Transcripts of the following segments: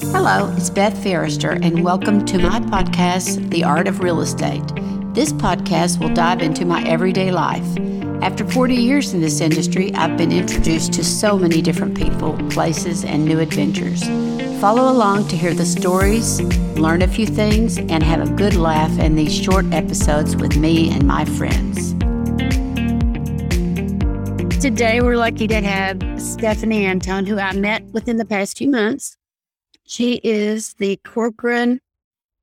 Hello, it's Beth Ferrister, and welcome to my podcast, The Art of Real Estate. This podcast will dive into my everyday life. After 40 years in this industry, I've been introduced to so many different people, places, and new adventures. Follow along to hear the stories, learn a few things, and have a good laugh in these short episodes with me and my friends. Today, we're lucky to have Stephanie Anton, who I met within the past few months. She is the Corcoran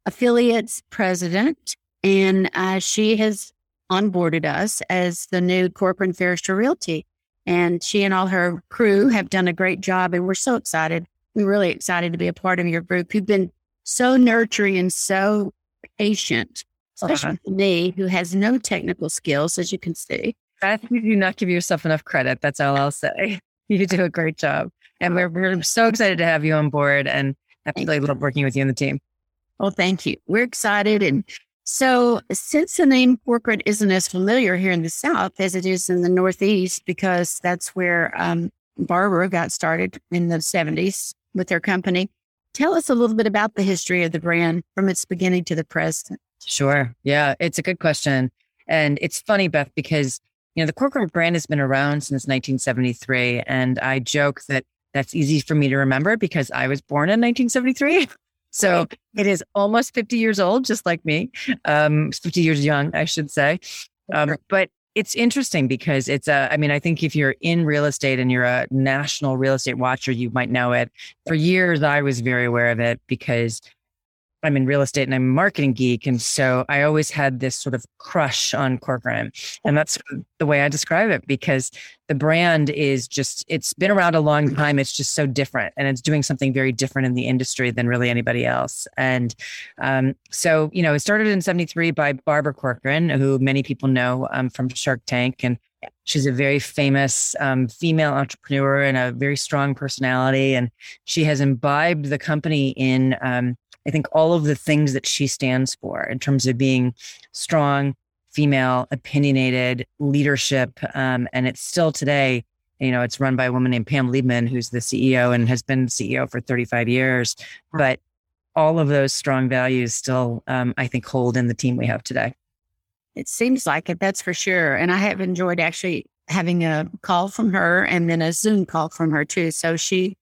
Affiliates President, and uh, she has onboarded us as the new Corcoran Ferrister Realty. And she and all her crew have done a great job, and we're so excited. We're really excited to be a part of your group. You've been so nurturing and so patient, especially uh-huh. me, who has no technical skills, as you can see. I think you do not give yourself enough credit. That's all I'll say. You do a great job. And we're, we're so excited to have you on board and absolutely love working with you and the team. Well, thank you. We're excited. And so, since the name Corcoran isn't as familiar here in the South as it is in the Northeast, because that's where um, Barbara got started in the 70s with their company, tell us a little bit about the history of the brand from its beginning to the present. Sure. Yeah, it's a good question. And it's funny, Beth, because you know, the Corcoran brand has been around since 1973. And I joke that that's easy for me to remember because I was born in 1973. So it is almost 50 years old, just like me, um, 50 years young, I should say. Um, but it's interesting because it's a, I mean, I think if you're in real estate and you're a national real estate watcher, you might know it. For years, I was very aware of it because I'm in real estate and I'm a marketing geek. And so I always had this sort of crush on Corcoran. And that's the way I describe it because the brand is just, it's been around a long time. It's just so different and it's doing something very different in the industry than really anybody else. And um, so, you know, it started in 73 by Barbara Corcoran, who many people know um, from Shark Tank. And She's a very famous um, female entrepreneur and a very strong personality. And she has imbibed the company in um, I think all of the things that she stands for in terms of being strong, female, opinionated, leadership. Um, and it's still today, you know, it's run by a woman named Pam Liebman, who's the CEO and has been CEO for 35 years. But all of those strong values still, um, I think, hold in the team we have today. It seems like it, that's for sure. And I have enjoyed actually having a call from her and then a Zoom call from her too. So she,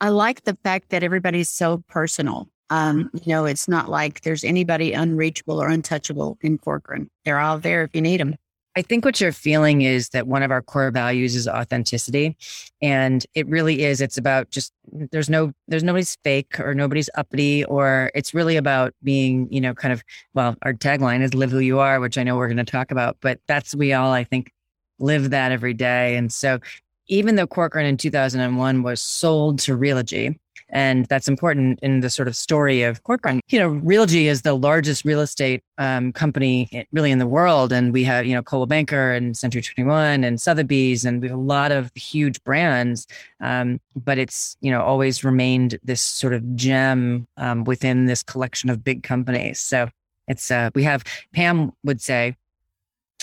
I like the fact that everybody's so personal. Um, you know, it's not like there's anybody unreachable or untouchable in Corcoran. They're all there if you need them. I think what you're feeling is that one of our core values is authenticity. And it really is. It's about just there's no there's nobody's fake or nobody's uppity or it's really about being, you know, kind of well, our tagline is live who you are, which I know we're going to talk about, but that's we all I think live that every day. And so even though Corcoran in 2001 was sold to Realogy, and that's important in the sort of story of Corcoran. You know, Realogy is the largest real estate um, company really in the world. And we have, you know, Coldwell Banker and Century 21 and Sotheby's, and we have a lot of huge brands. Um, but it's, you know, always remained this sort of gem um, within this collection of big companies. So it's, uh, we have, Pam would say,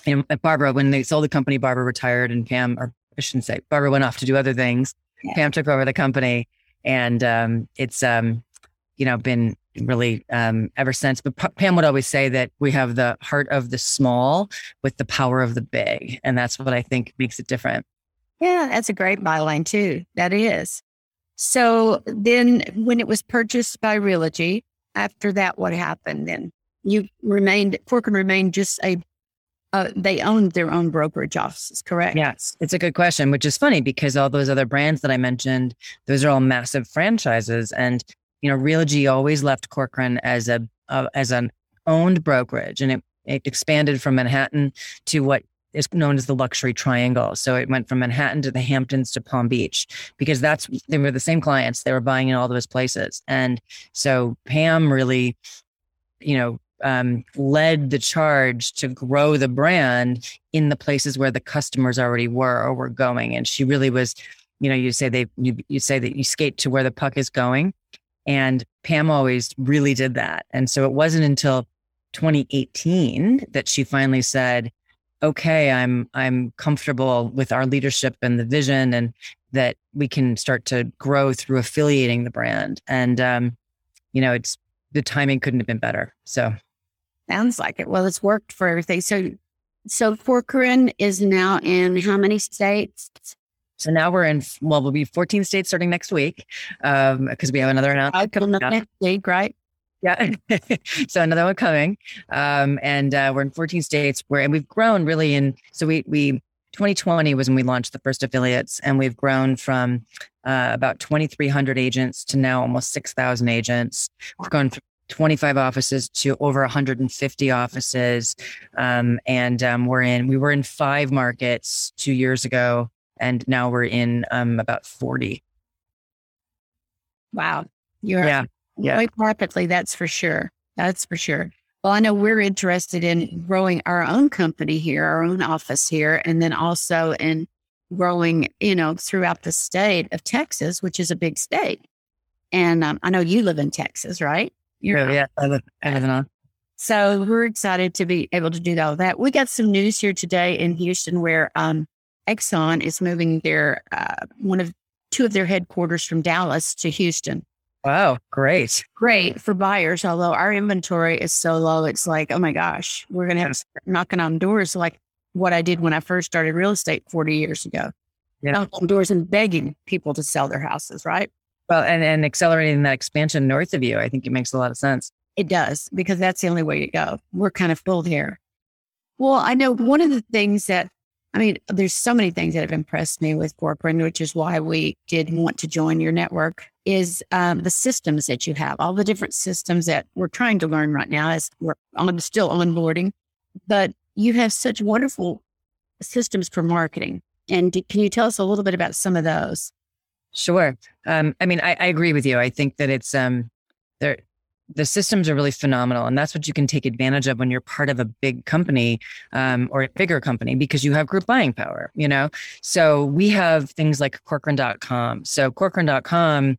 you know, Barbara, when they sold the company, Barbara retired and Pam, or I shouldn't say, Barbara went off to do other things. Yeah. Pam took over the company and um, it's um, you know been really um, ever since. But P- Pam would always say that we have the heart of the small with the power of the big, and that's what I think makes it different. Yeah, that's a great byline too. That is. So then, when it was purchased by Realogy, after that, what happened? Then you remained Corcoran remained just a uh, they owned their own brokerage offices, correct? Yes, it's a good question, which is funny because all those other brands that I mentioned, those are all massive franchises, and you know, Realogy always left Corcoran as a uh, as an owned brokerage, and it, it expanded from Manhattan to what is known as the luxury triangle. So it went from Manhattan to the Hamptons to Palm Beach because that's they were the same clients. They were buying in all those places. And so Pam really, you know, um, led the charge to grow the brand in the places where the customers already were or were going. And she really was, you know, you say they, you, you say that you skate to where the puck is going. And Pam always really did that. And so it wasn't until 2018 that she finally said, okay, I'm, I'm comfortable with our leadership and the vision and that we can start to grow through affiliating the brand. And, um, you know, it's the timing couldn't have been better. So sounds like it. Well, it's worked for everything. So, so Corcoran is now in how many states? So now we're in, well, we'll be 14 states starting next week because um, we have another announcement coming up next week, right? Yeah. so another one coming. Um, and uh, we're in 14 states where, and we've grown really in, so we, we, 2020 was when we launched the first affiliates and we've grown from uh, about 2,300 agents to now almost 6,000 agents. We've gone from 25 offices to over 150 offices. Um, and um, we're in, we were in five markets two years ago and now we're in um, about 40. Wow. You're yeah. yeah. quite rapidly, that's for sure. That's for sure. Well, I know we're interested in growing our own company here, our own office here, and then also in growing, you know, throughout the state of Texas, which is a big state. And um, I know you live in Texas, right? You're oh, yeah, I live, I live So we're excited to be able to do all that. We got some news here today in Houston where um, Exxon is moving their uh, one of two of their headquarters from Dallas to Houston. Wow, great. Great for buyers, although our inventory is so low, it's like, oh my gosh, we're going to have knocking on doors like what I did when I first started real estate 40 years ago. Yeah. Knocking on doors and begging people to sell their houses, right? Well, and, and accelerating that expansion north of you, I think it makes a lot of sense. It does, because that's the only way to go. We're kind of full here. Well, I know one of the things that I mean, there's so many things that have impressed me with Corcoran, which is why we did want to join your network, is um, the systems that you have, all the different systems that we're trying to learn right now as we're on, still onboarding. But you have such wonderful systems for marketing. And do, can you tell us a little bit about some of those? Sure. Um, I mean, I, I, agree with you. I think that it's um, there the systems are really phenomenal and that's what you can take advantage of when you're part of a big company um, or a bigger company because you have group buying power you know so we have things like corcoran.com so corcoran.com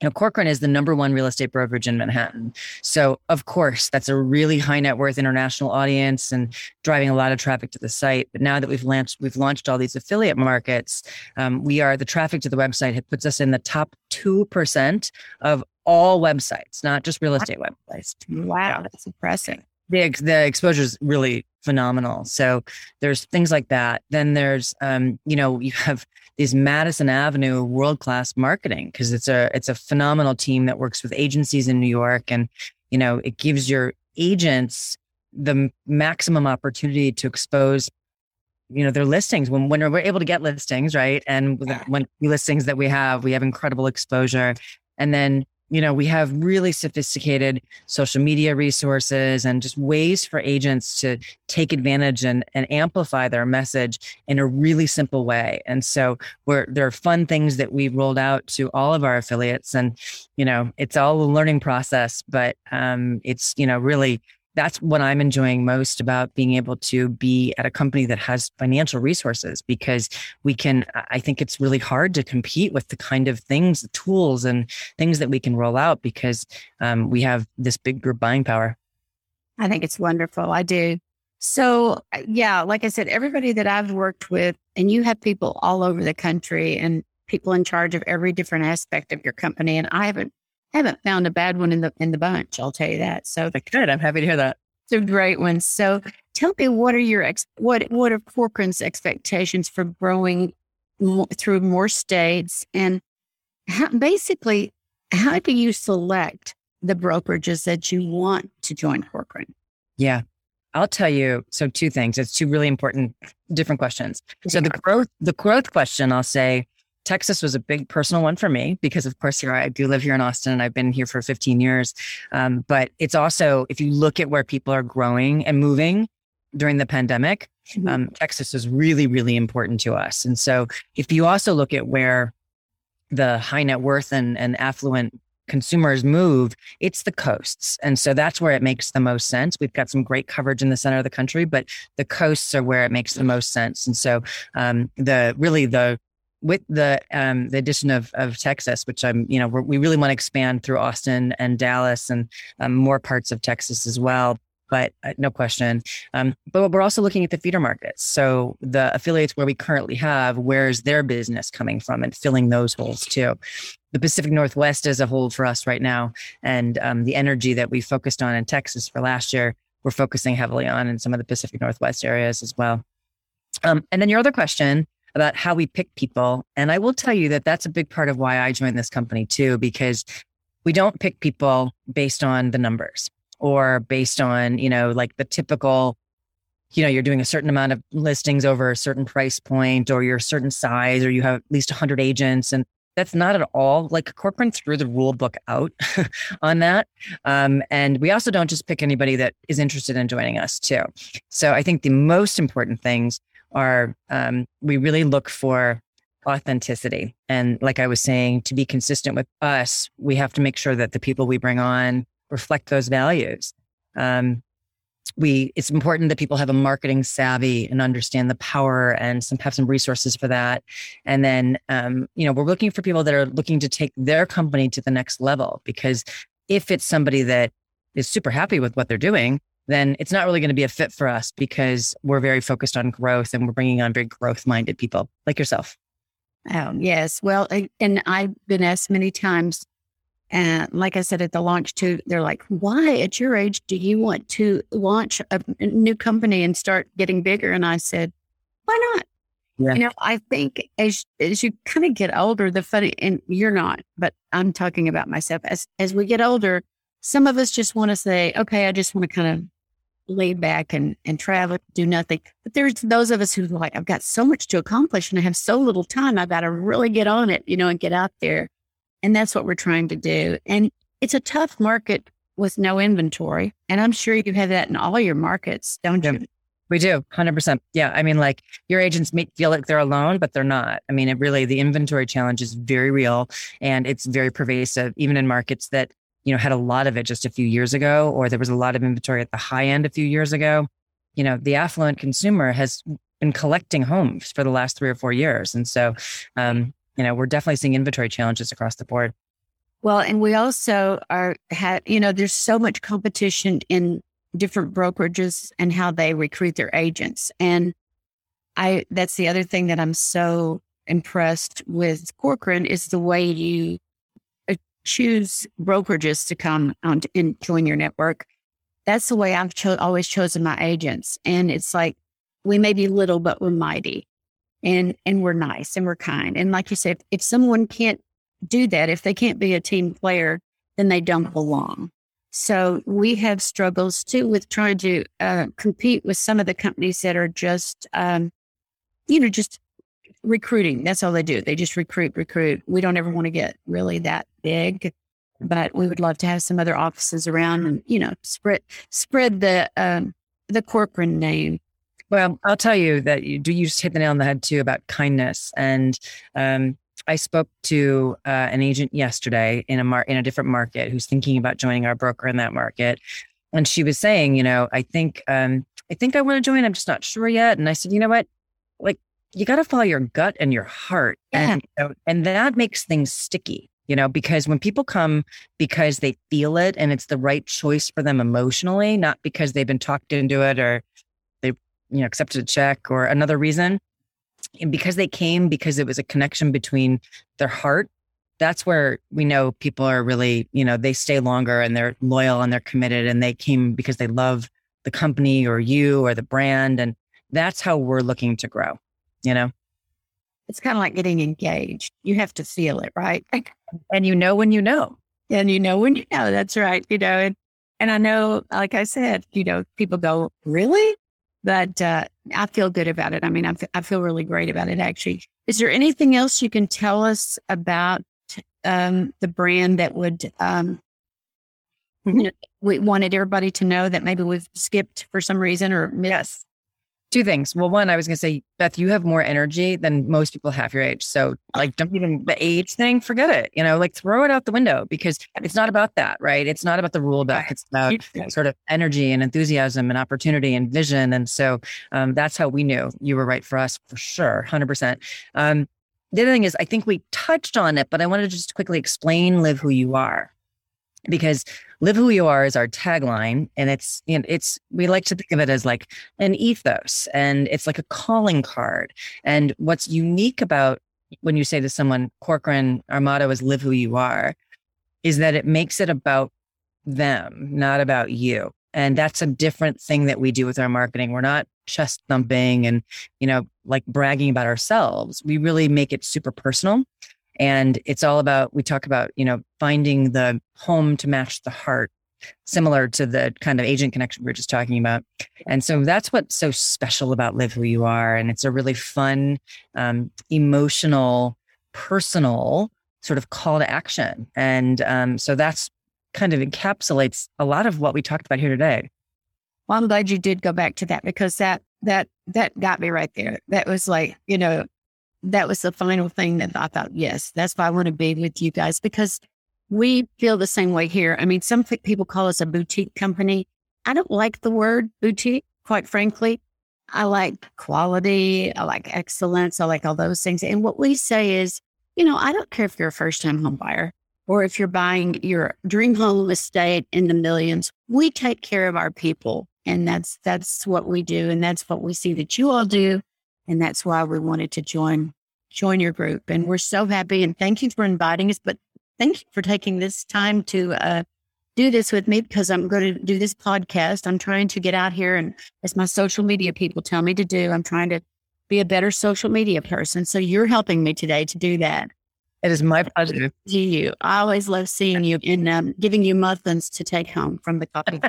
you know, Corcoran is the number one real estate brokerage in Manhattan. So, of course, that's a really high net worth international audience and driving a lot of traffic to the site. But now that we've launched, we've launched all these affiliate markets, um, we are the traffic to the website. It puts us in the top 2% of all websites, not just real estate websites. Wow, that's impressive. The, the exposure is really phenomenal. So there's things like that. Then there's, um, you know, you have these Madison Avenue world class marketing because it's a it's a phenomenal team that works with agencies in New York, and you know, it gives your agents the maximum opportunity to expose you know their listings. When when we're able to get listings right and when listings that we have we have incredible exposure. And then you know, we have really sophisticated social media resources and just ways for agents to take advantage and, and amplify their message in a really simple way. And so we're, there are fun things that we've rolled out to all of our affiliates and, you know, it's all a learning process, but um, it's, you know, really that's what I'm enjoying most about being able to be at a company that has financial resources because we can, I think it's really hard to compete with the kind of things, the tools and things that we can roll out because um, we have this big group buying power. I think it's wonderful. I do. So, uh, yeah, like I said, everybody that I've worked with, and you have people all over the country and people in charge of every different aspect of your company. And I haven't haven't found a bad one in the in the bunch. I'll tell you that. So good. I'm happy to hear that. It's a great one. So tell me, what are your ex- what what are Corcoran's expectations for growing through more states, and how, basically, how do you select the brokerages that you want to join Corcoran? Yeah. I'll tell you. So two things. It's two really important, different questions. So the growth, the growth question, I'll say, Texas was a big personal one for me because, of course, here I do live here in Austin and I've been here for 15 years. Um, but it's also, if you look at where people are growing and moving during the pandemic, mm-hmm. um, Texas is really, really important to us. And so if you also look at where the high net worth and, and affluent consumers move, it's the coasts. And so that's where it makes the most sense. We've got some great coverage in the center of the country, but the coasts are where it makes the most sense. And so um, the really the with the um, the addition of of Texas, which I'm you know we really want to expand through Austin and Dallas and um, more parts of Texas as well. but uh, no question. Um, but we're also looking at the feeder markets. So the affiliates where we currently have, where's their business coming from and filling those holes too. The Pacific Northwest as a whole for us right now, and um, the energy that we focused on in Texas for last year, we're focusing heavily on in some of the Pacific Northwest areas as well. Um, and then your other question about how we pick people. And I will tell you that that's a big part of why I joined this company too, because we don't pick people based on the numbers or based on, you know, like the typical, you know, you're doing a certain amount of listings over a certain price point or you're a certain size or you have at least 100 agents. And that's not at all like Corcoran threw the rule book out on that. Um, and we also don't just pick anybody that is interested in joining us too. So I think the most important things are um, we really look for authenticity. And like I was saying, to be consistent with us, we have to make sure that the people we bring on reflect those values. Um, we it's important that people have a marketing savvy and understand the power and some have some resources for that and then um, you know we're looking for people that are looking to take their company to the next level because if it's somebody that is super happy with what they're doing then it's not really going to be a fit for us because we're very focused on growth and we're bringing on very growth minded people like yourself oh yes well and i've been asked many times and like I said at the launch too, they're like, why at your age do you want to launch a new company and start getting bigger? And I said, why not? Yeah. You know, I think as as you kind of get older, the funny and you're not, but I'm talking about myself. As as we get older, some of us just want to say, okay, I just want to kind of lay back and and travel, do nothing. But there's those of us who like, I've got so much to accomplish and I have so little time. I've got to really get on it, you know, and get out there. And that's what we're trying to do. And it's a tough market with no inventory. And I'm sure you have that in all your markets, don't you? We do, 100%. Yeah. I mean, like your agents may feel like they're alone, but they're not. I mean, it really, the inventory challenge is very real and it's very pervasive, even in markets that, you know, had a lot of it just a few years ago, or there was a lot of inventory at the high end a few years ago. You know, the affluent consumer has been collecting homes for the last three or four years. And so, um, you know, we're definitely seeing inventory challenges across the board. Well, and we also are had, you know, there's so much competition in different brokerages and how they recruit their agents. And I that's the other thing that I'm so impressed with Corcoran is the way you choose brokerages to come on and join your network. That's the way I've cho- always chosen my agents. And it's like we may be little, but we're mighty and and we're nice and we're kind. And like you said, if, if someone can't do that, if they can't be a team player, then they don't belong. So we have struggles too with trying to uh, compete with some of the companies that are just, um, you know, just recruiting. That's all they do. They just recruit, recruit. We don't ever want to get really that big, but we would love to have some other offices around and you know spread spread the um, the Corcoran name well, I'll tell you that you do. You just hit the nail on the head too about kindness. And um, I spoke to uh, an agent yesterday in a mar- in a different market who's thinking about joining our broker in that market, and she was saying, you know, I think um, I think I want to join. I'm just not sure yet. And I said, you know what, like you got to follow your gut and your heart, yeah. and you know, and that makes things sticky you know, because when people come because they feel it and it's the right choice for them emotionally, not because they've been talked into it or they, you know, accepted a check or another reason. And because they came because it was a connection between their heart, that's where we know people are really, you know, they stay longer and they're loyal and they're committed and they came because they love the company or you or the brand. And that's how we're looking to grow, you know? It's kind of like getting engaged. You have to feel it, right? and you know when you know. And you know when you know. That's right. You know, and and I know, like I said, you know, people go, really? but uh, I feel good about it. I mean, I, f- I feel really great about it, actually. Is there anything else you can tell us about um, the brand that would um, mm-hmm. you know, we wanted everybody to know that maybe we've skipped for some reason or missed? Yes. Two things. Well, one, I was going to say, Beth, you have more energy than most people have your age. So, like, don't even the age thing, forget it. You know, like throw it out the window because it's not about that, right? It's not about the rule book. It's about sort of energy and enthusiasm and opportunity and vision. And so um, that's how we knew you were right for us for sure, 100%. Um, the other thing is, I think we touched on it, but I wanted to just quickly explain, Live, who you are because live who you are is our tagline. And it's, you know, it's, we like to think of it as like an ethos and it's like a calling card. And what's unique about when you say to someone, Corcoran, our motto is live who you are, is that it makes it about them, not about you. And that's a different thing that we do with our marketing. We're not chest thumping and, you know, like bragging about ourselves. We really make it super personal. And it's all about, we talk about, you know, finding the home to match the heart, similar to the kind of agent connection we are just talking about. And so that's what's so special about Live Who You Are. And it's a really fun, um, emotional, personal sort of call to action. And um, so that's kind of encapsulates a lot of what we talked about here today. Well, I'm glad you did go back to that because that that that got me right there. That was like, you know, that was the final thing that I thought, yes, that's why I want to be with you guys because we feel the same way here. I mean, some people call us a boutique company. I don't like the word boutique, quite frankly. I like quality. I like excellence. I like all those things. And what we say is, you know, I don't care if you're a first time home buyer or if you're buying your dream home estate in the millions, we take care of our people. And that's that's what we do. And that's what we see that you all do. And that's why we wanted to join join your group. And we're so happy. And thank you for inviting us. But thank you for taking this time to uh, do this with me because I'm going to do this podcast. I'm trying to get out here and as my social media people tell me to do, I'm trying to be a better social media person. So you're helping me today to do that. It is my pleasure. To you. I always love seeing you and um, giving you muffins to take home from the coffee.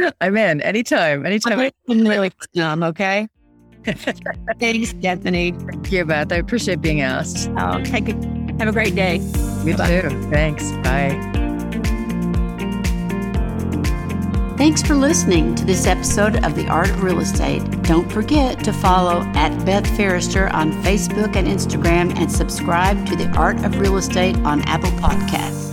I'm in anytime, anytime. I'm really dumb, okay? Thanks, Stephanie. Thank you, Beth. I appreciate being asked. Oh, okay. Have a great day. You Bye. too. Thanks. Bye. Thanks for listening to this episode of The Art of Real Estate. Don't forget to follow at Beth Ferrister on Facebook and Instagram and subscribe to The Art of Real Estate on Apple Podcasts.